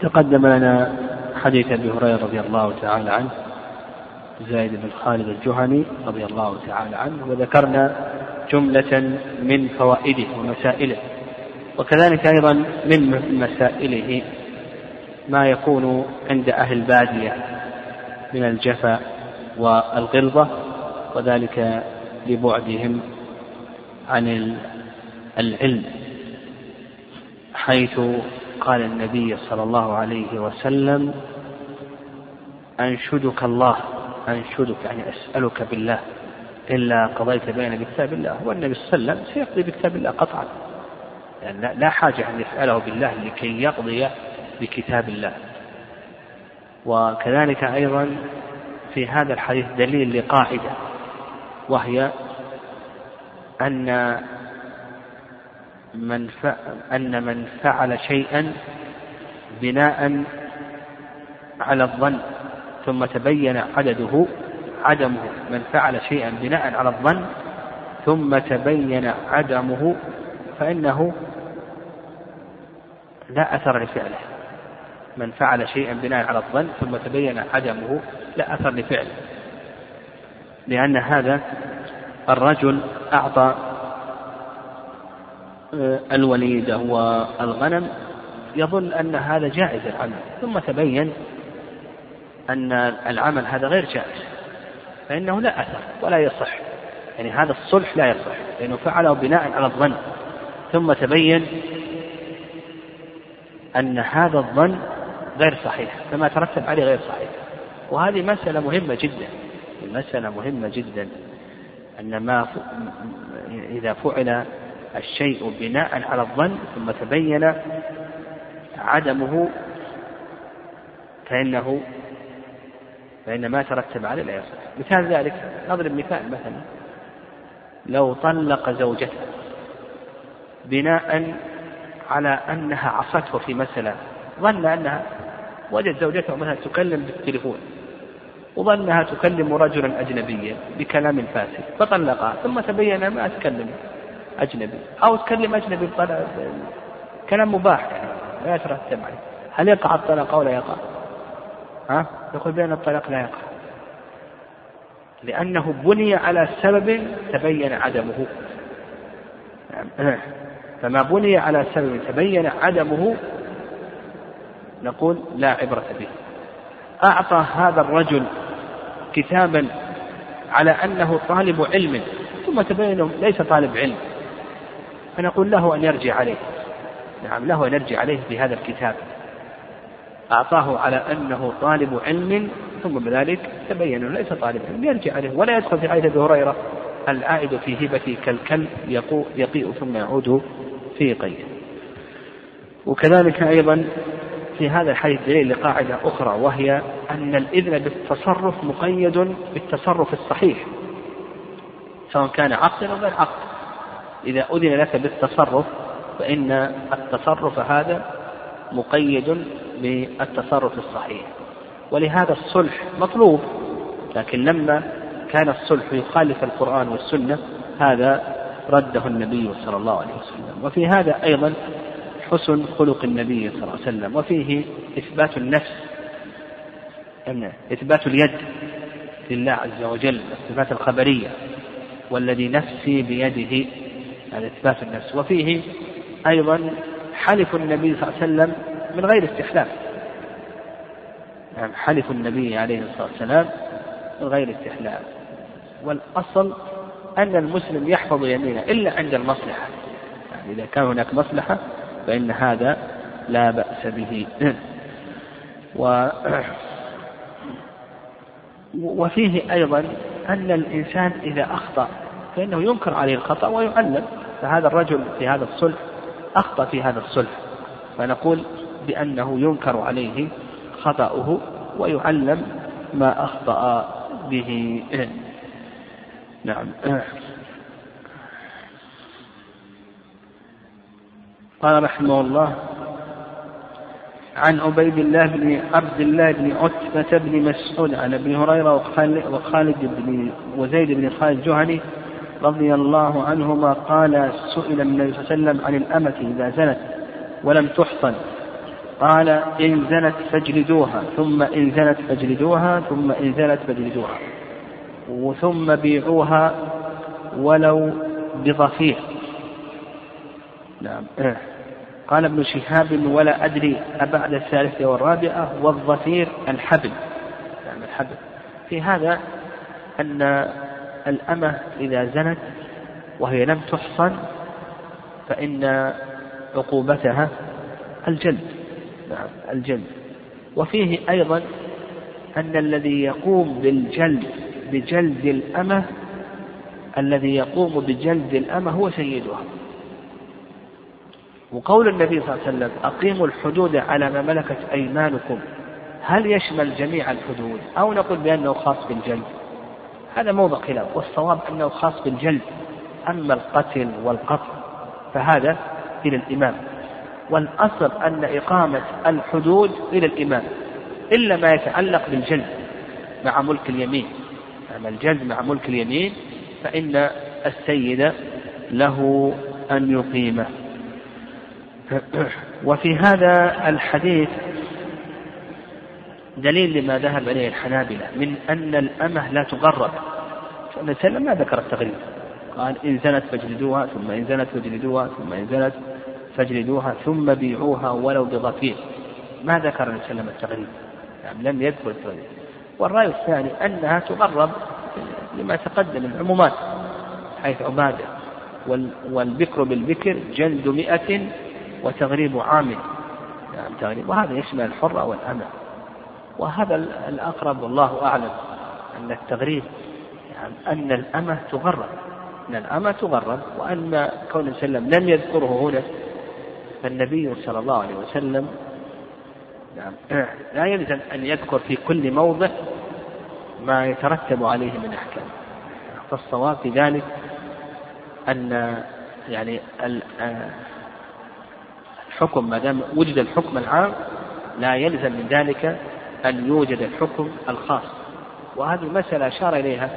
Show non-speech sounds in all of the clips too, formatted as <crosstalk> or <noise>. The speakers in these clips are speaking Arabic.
تقدم لنا حديث أبي هريرة رضي الله تعالى عنه زايد بن خالد الجهني رضي الله تعالى عنه وذكرنا جملة من فوائده ومسائله وكذلك أيضا من مسائله ما يكون عند أهل البادية من الجفا والغلظة وذلك لبعدهم عن العلم حيث قال النبي صلى الله عليه وسلم أنشدك الله أنشدك يعني أسألك بالله إلا قضيت بين بكتاب الله. والنبي صلى الله عليه وسلم سيقضي بكتاب الله قطعا. يعني لا حاجة أن يسأله بالله لكي يقضي بكتاب الله. وكذلك أيضا في هذا الحديث دليل لقاعدة وهي أن من أن من فعل شيئا بناء على الظن ثم تبين عدده عدمه من فعل شيئا بناء على الظن ثم تبين عدمه فإنه لا أثر لفعله. من فعل شيئا بناء على الظن ثم تبين عدمه لا أثر لفعله. لأن هذا الرجل أعطى آه، الوليد والغنم يظن أن هذا جائز العمل. ثم تبين أن العمل هذا غير جائز فإنه لا أثر ولا يصح. يعني هذا الصلح لا يصح لأنه فعله بناء على الظن. ثم تبين أن هذا الظن غير صحيح فما ترتب عليه غير صحيح. وهذه مسألة مهمة جدا مسألة مهمة جدا. أن ما إذا فعل الشيء بناء على الظن ثم تبين عدمه فإنه فإن ما ترتب عليه لا يصح. مثال ذلك نضرب مثال مثلا. لو طلق زوجته بناء على أنها عصته في مسألة ظن أنها وجد زوجته مثلا تكلم بالتليفون وظنها تكلم رجلا أجنبيا بكلام فاسد فطلقها ثم تبين ما تكلم. أجنبي. أو تكلم أجنبي كلام مباح يعني. لا يترتب عليه. هل يقع الطلاق أو لا يقع؟ ها؟ يقول بأن الطلاق لا يقع. لأنه بني على سبب تبين عدمه. فما بني على سبب تبين عدمه نقول لا عبرة به. أعطى هذا الرجل كتابا على أنه طالب علم. ثم تبين ليس طالب علم. فنقول له أن يرجع عليه. نعم له أن يرجع عليه بهذا الكتاب. أعطاه على أنه طالب علم ثم بذلك تبين أنه ليس طالب علم يرجع عليه ولا يدخل في حديث أبي هريرة. العائد في هبته كالكلب يقيء ثم يعود في قيه وكذلك أيضا في هذا الحديث دليل لقاعدة أخرى وهي أن الإذن بالتصرف مقيد بالتصرف الصحيح سواء كان عقدا أو غير عقد. إذا أذن لك بالتصرف فإن التصرف هذا مقيد بالتصرف الصحيح. ولهذا الصلح مطلوب لكن لما كان الصلح يخالف القرآن والسنة هذا رده النبي صلى الله عليه وسلم. وفي هذا أيضا حسن خلق النبي صلى الله عليه وسلم. وفيه إثبات النفس إثبات اليد لله عز وجل الصفات الخبرية والذي نفسي بيده هذا إثبات النفس. وفيه أيضا حلف النبي صلى الله عليه وسلم من غير استحلاف. يعني حلف النبي عليه الصلاة والسلام من غير استحلاف. والأصل أن المسلم يحفظ يمينه إلا عند المصلحة. يعني إذا كان هناك مصلحة فإن هذا لا بأس به. و وفيه أيضا أن الإنسان إذا أخطأ فإنه ينكر عليه الخطأ ويعلم فهذا الرجل في هذا الصلح أخطأ في هذا الصلح. فنقول بأنه ينكر عليه خطأه ويعلم ما أخطأ به. نعم. قال رحمه الله عن عبيد الله بن عبد الله بن عتبة بن مسعود عن أبي هريرة وخالد بن وزيد بن خالد الجهني رضي الله عنهما قال سئل النبي صلى الله عليه وسلم عن الأمة إذا زنت ولم تحصن. قال إن زنت فاجلدوها ثم إن زنت فاجلدوها ثم إن زنت فاجلدوها ثم بيعوها ولو بضفير نعم. قال ابن شهاب ولا أدري أبعد الثالثة والرابعة والظفير الحبل. يعني الحبل. في هذا أن الأمة إذا زنت وهي لم تحصن فإن عقوبتها الجلد. نعم الجلد. وفيه أيضا أن الذي يقوم بالجلد بجلد الأمة الذي يقوم بجلد الأمة هو سيدها. وقول النبي صلى الله عليه وسلم أقيموا الحدود على ما ملكت أيمانكم. هل يشمل جميع الحدود؟ أو نقول بأنه خاص بالجلد؟ هذا موضع خلاف والصواب أنه خاص بالجلد أما القتل والقطع فهذا إلى الإمام. والأصل أن إقامة الحدود إلى الإمام إلا ما يتعلق بالجلد مع ملك اليمين. أما الجلد مع ملك اليمين فإن السيد له أن يقيمه. <clears throat> وفي هذا الحديث دليل لما ذهب إليه الحنابلة من أن الأمة لا تغرب. فالنبي صلى ما ذكر التغريب. قال إن زنت فاجلدوها ثم إن زنت فاجلدوها ثم إن زنت فاجلدوها ثم بيعوها ولو بضفير ما ذكر النبي صلى الله عليه وسلم التغريب. يعني لم يذكر التغريب. والرأي الثاني أنها تغرب لما تقدم العمومات حيث عبادة. والبكر بالبكر جلد مئة وتغريب عام. يعني تغريب. وهذا يشمل الحرة والأمة. وهذا الأقرب والله أعلم أن التغريب يعني أن الأمة تغرب أن الأمة تغرب وأن كون وسلم لم يذكره هنا فالنبي صلى الله عليه وسلم نعم <clears throat> لا يلزم أن يذكر في كل موضع ما يترتب عليه من أحكام. فالصواب في ذلك أن يعني الحكم ما دام وجد الحكم العام لا يلزم من ذلك أن يوجد الحكم الخاص. وهذه مسألة أشار إليها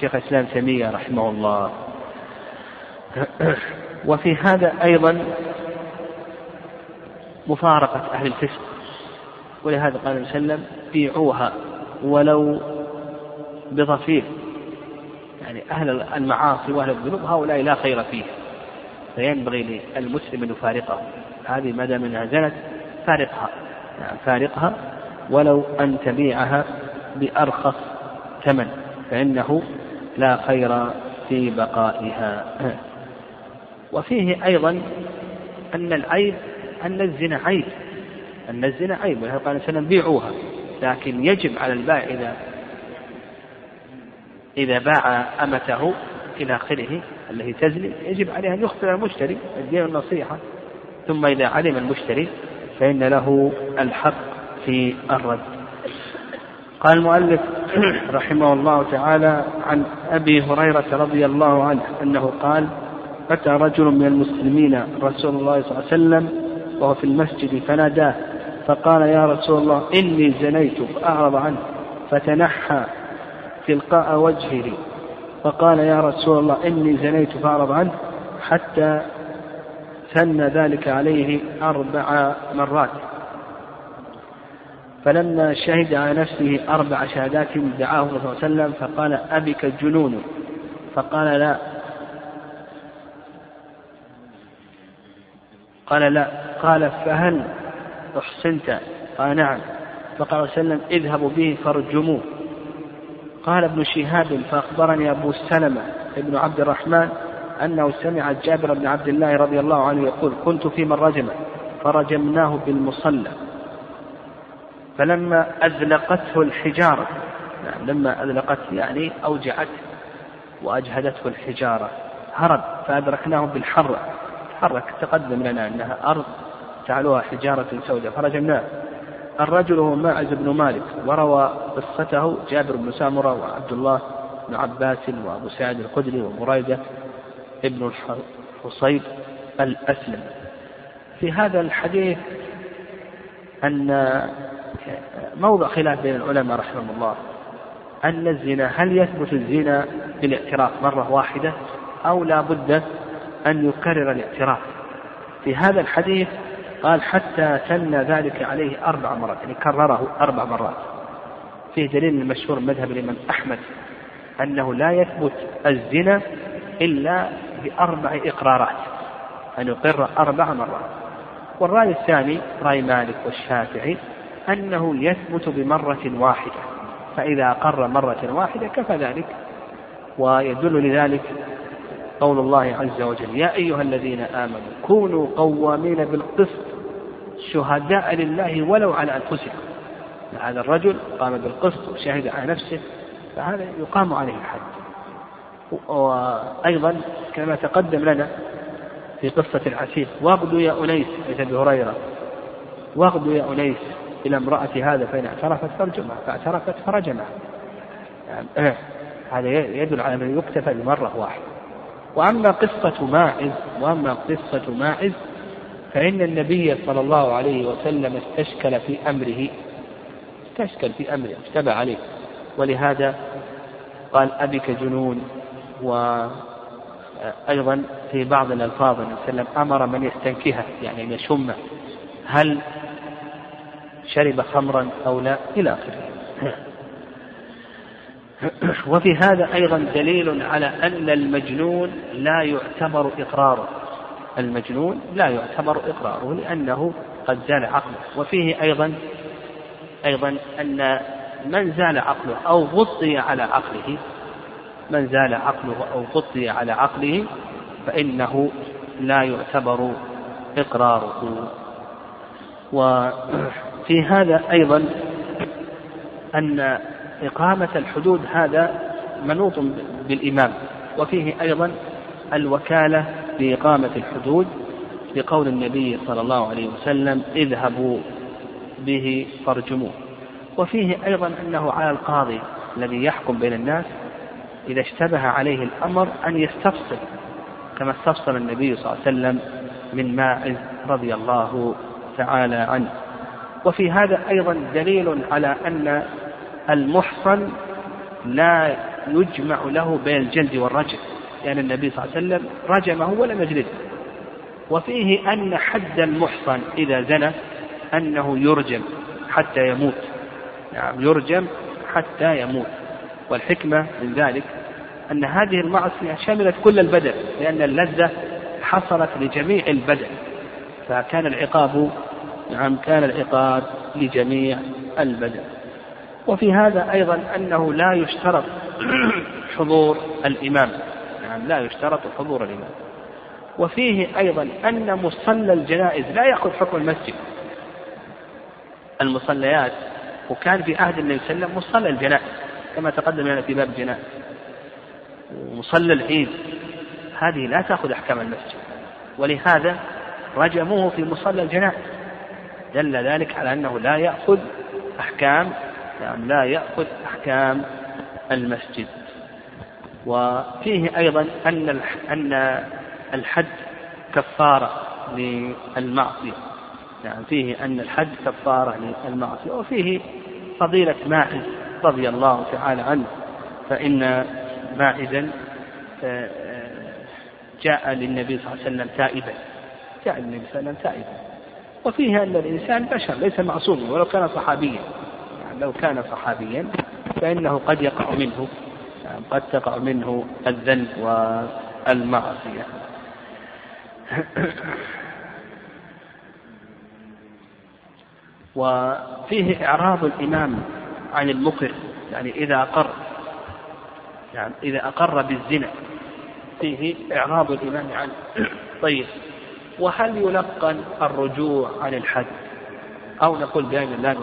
شيخ الإسلام تيمية رحمه الله. <clears throat> وفي هذا أيضا مفارقة أهل الفسق. ولهذا قال النبي صلى الله عليه وسلم بيعوها ولو بضفير. يعني أهل المعاصي وأهل الذنوب هؤلاء لا خير فيه فينبغي للمسلم أن يفارقه هذه ما دام إنها زنت فارقها. يعني فارقها ولو أن تبيعها بأرخص ثمن فإنه لا خير في بقائها. <clears throat> وفيه أيضا أن العيب أن الزنا عيب أن الزنا عيب. ولهذا قال وسلم بيعوها لكن يجب على البائع إذا إذا باع أمته إلى آخره التي تزني يجب عليه أن يخبر المشتري الدين النصيحة ثم إذا علم المشتري فإن له الحق في الرد. قال المؤلف <clears throat> رحمه الله تعالى عن أبي هريرة رضي الله عنه أنه قال أتى رجل من المسلمين رسول الله صلى الله عليه وسلم وهو في المسجد فناداه فقال يا رسول الله إني زنيت فأعرض عنه فتنحى تلقاء وجهه فقال يا رسول الله إني زنيت فأعرض عنه حتى ثن ذلك عليه أربع مرات. فلما شهد على نفسه أربع شهادات دعاه صلى الله عليه وسلم فقال أبك الجنون فقال لا. قال لا. قال فهل أحسنت؟ قال نعم. فقال صلى الله عليه وسلم اذهبوا به فارجموه. قال ابن شهاب فأخبرني أبو سلمة ابن عبد الرحمن أنه سمع جابر بن عبد الله رضي الله عنه يقول كنت في من رجم فرجمناه بالمصلى. فلما أذلقته الحجارة يعني لما أذلقته يعني أوجعته وأجهدته الحجارة هرب فأدركناه بالحرة حرك تقدم لنا أنها أرض جعلوها حجارة سوداء فرجمناه. الرجل هو ماعز بن مالك وروى قصته جابر بن سامرة وعبد الله بن عباس وأبو سعيد الخدري وبريدة ابن الحصيب الأسلم. في هذا الحديث أن موضع خلاف بين العلماء رحمهم الله. أن الزنا هل يثبت الزنا بالاعتراف مرة واحدة أو لا بد أن يكرر الاعتراف؟ في هذا الحديث قال حتى ثنى ذلك عليه أربع مرات يعني كرره أربع مرات. فيه دليل المشهور مذهب الإمام أحمد أنه لا يثبت الزنا إلا بأربع إقرارات أن يقر أربع مرات. والرأي الثاني رأي مالك والشافعي أنه يثبت بمرة واحدة. فإذا أقر مرة واحدة كفى ذلك. ويدل لذلك قول الله عز وجل يا أيها الذين آمنوا كونوا قوامين بالقسط شهداء لله ولو على أنفسكم. هذا الرجل قام بالقسط وشهد على نفسه فهذا يقام عليه الحد. وأيضا كما تقدم لنا في قصة العسير واغدوا يا أنيس حديث أبي هريرة واغدوا يا أنيس. إلى امرأة هذا فإن اعترفت فارجمها فاعترفت فرجمها. يعني هذا يدل على أنه يكتفى بمرة واحدة. وأما قصة ماعز وأما قصة ماعز فإن النبي صلى الله عليه وسلم استشكل في أمره استشكل في أمره اشتبه عليه. ولهذا قال أبك جنون وأيضا في بعض الألفاظ النبي صلى الله عليه وسلم أمر من يستنكهه يعني أن يشمه هل شرب خمرا أو لا إلى آخره. وفي هذا أيضا دليل على أن المجنون لا يعتبر إقراره. المجنون لا يعتبر إقراره لأنه قد زال عقله. وفيه أيضا أيضا أن من زال عقله أو غطي على عقله من زال عقله أو غطي على عقله فإنه لا يعتبر إقراره. وفي هذا أيضا أن إقامة الحدود هذا منوط بالإمام وفيه أيضا الوكالة بإقامة الحدود لقول النبي صلى الله عليه وسلم اذهبوا به فارجموه وفيه أيضا أنه على القاضي الذي يحكم بين الناس إذا اشتبه عليه الأمر أن يستفصل كما استفصل النبي صلى الله عليه وسلم من ماعز رضي الله تعالى عنه. وفي هذا أيضا دليل على أن المحصن لا يجمع له بين الجلد والرجم لأن يعني النبي صلى الله عليه وسلم رجمه ولم يجلده. وفيه أن حد المحصن إذا زنى أنه يرجم حتى يموت. نعم يعني يرجم حتى يموت. والحكمة من ذلك أن هذه المعصية شملت كل البدن لأن اللذة حصلت لجميع البدن. فكان العقاب نعم كان العقاب لجميع البدن. وفي هذا أيضا أنه لا يشترط <clears throat> حضور الإمام. نعم لا يشترط حضور الإمام. وفيه أيضا أن مصلى الجنائز لا يأخذ حكم المسجد. المصليات وكان في عهد النبي صلى الله عليه وسلم مصلى الجنائز كما تقدم لنا في باب الجنائز. ومصلى العيد هذه لا تأخذ أحكام المسجد. ولهذا رجموه في مصلى الجنائز. دل ذلك على أنه لا يأخذ أحكام يعني لا يأخذ أحكام المسجد. وفيه أيضا أن أن الحد كفارة للمعصية. يعني فيه أن الحد كفارة للمعصية. وفيه فضيلة ماعز رضي الله تعالى عنه فإن ماعزا آه، آه، جاء للنبي صلى الله عليه وسلم تائبا. جاء للنبي صلى الله عليه وسلم تائبا. وفيه أن الإنسان بشر ليس معصوما ولو كان صحابيا. يعني لو كان صحابيا فإنه قد يقع منه يعني قد تقع منه الذنب والمعصية. وفيه إعراض الإمام عن المقر يعني إذا أقر يعني إذا أقر بالزنا فيه إعراض الإمام عنه طيب. وهل يلقن الرجوع عن الحد؟ أو نقول بأن لا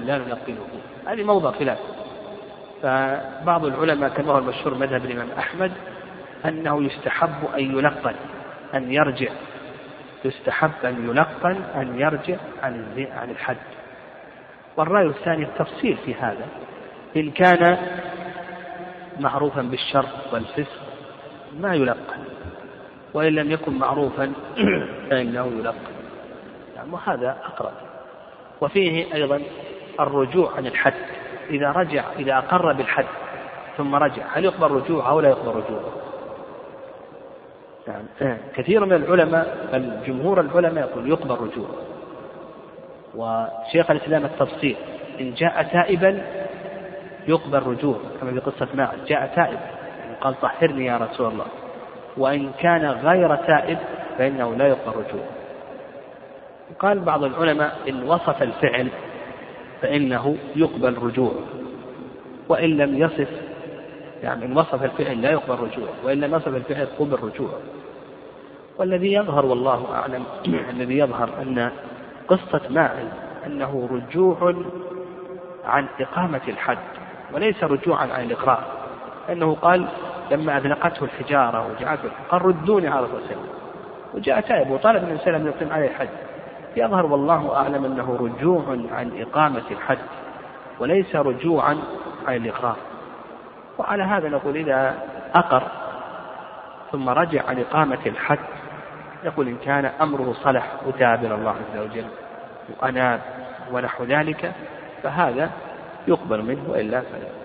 لا نلقنه هذه موضع خلاف. فبعض العلماء كما هو المشهور مذهب الإمام أحمد أنه يستحب أن يلقن أن يرجع. يستحب أن يلقن أن يرجع عن عن الحد. والرأي الثاني التفصيل في هذا. إن كان معروفا بالشر والفسق ما يلقن وإن لم يكن معروفا <clears throat> فإنه يلقن يعني وهذا أقرب. وفيه أيضا الرجوع عن الحد. إذا رجع إذا أقر بالحد ثم رجع هل يقبل رجوعه أو لا يقبل رجوعه؟ يعني كثير من العلماء بل جمهور العلماء يقول يقبل رجوعه. وشيخ الإسلام التفصيل إن جاء تائبا يقبل رجوع كما في قصة ماعز جاء تائب. قال طهرني يا رسول الله. وإن كان غير تائب فإنه لا يقبل رجوع قال بعض العلماء إن وصف الفعل فإنه يقبل رجوع وإن لم يصف يعني إن وصف الفعل لا يقبل رجوع وإن لم يصف الفعل قبل رجوع والذي يظهر والله أعلم <clears throat> الذي يظهر أن قصة ماعز أنه رجوع عن إقامة الحد وليس رجوعا عن الإقرار لأنه قال لما أذنقته الحجارة وجعلته قال ردوني على الرسول وجاء تائب وطالب من سلم يقيم عليه الحد يظهر والله أعلم أنه رجوع عن إقامة الحد وليس رجوعا عن الإقرار. وعلى هذا نقول إذا أقر ثم رجع عن إقامة الحد يقول إن كان أمره صلح وتاب إلى الله عز وجل وأناب ونحو ذلك فهذا يقبل منه وإلا فلا.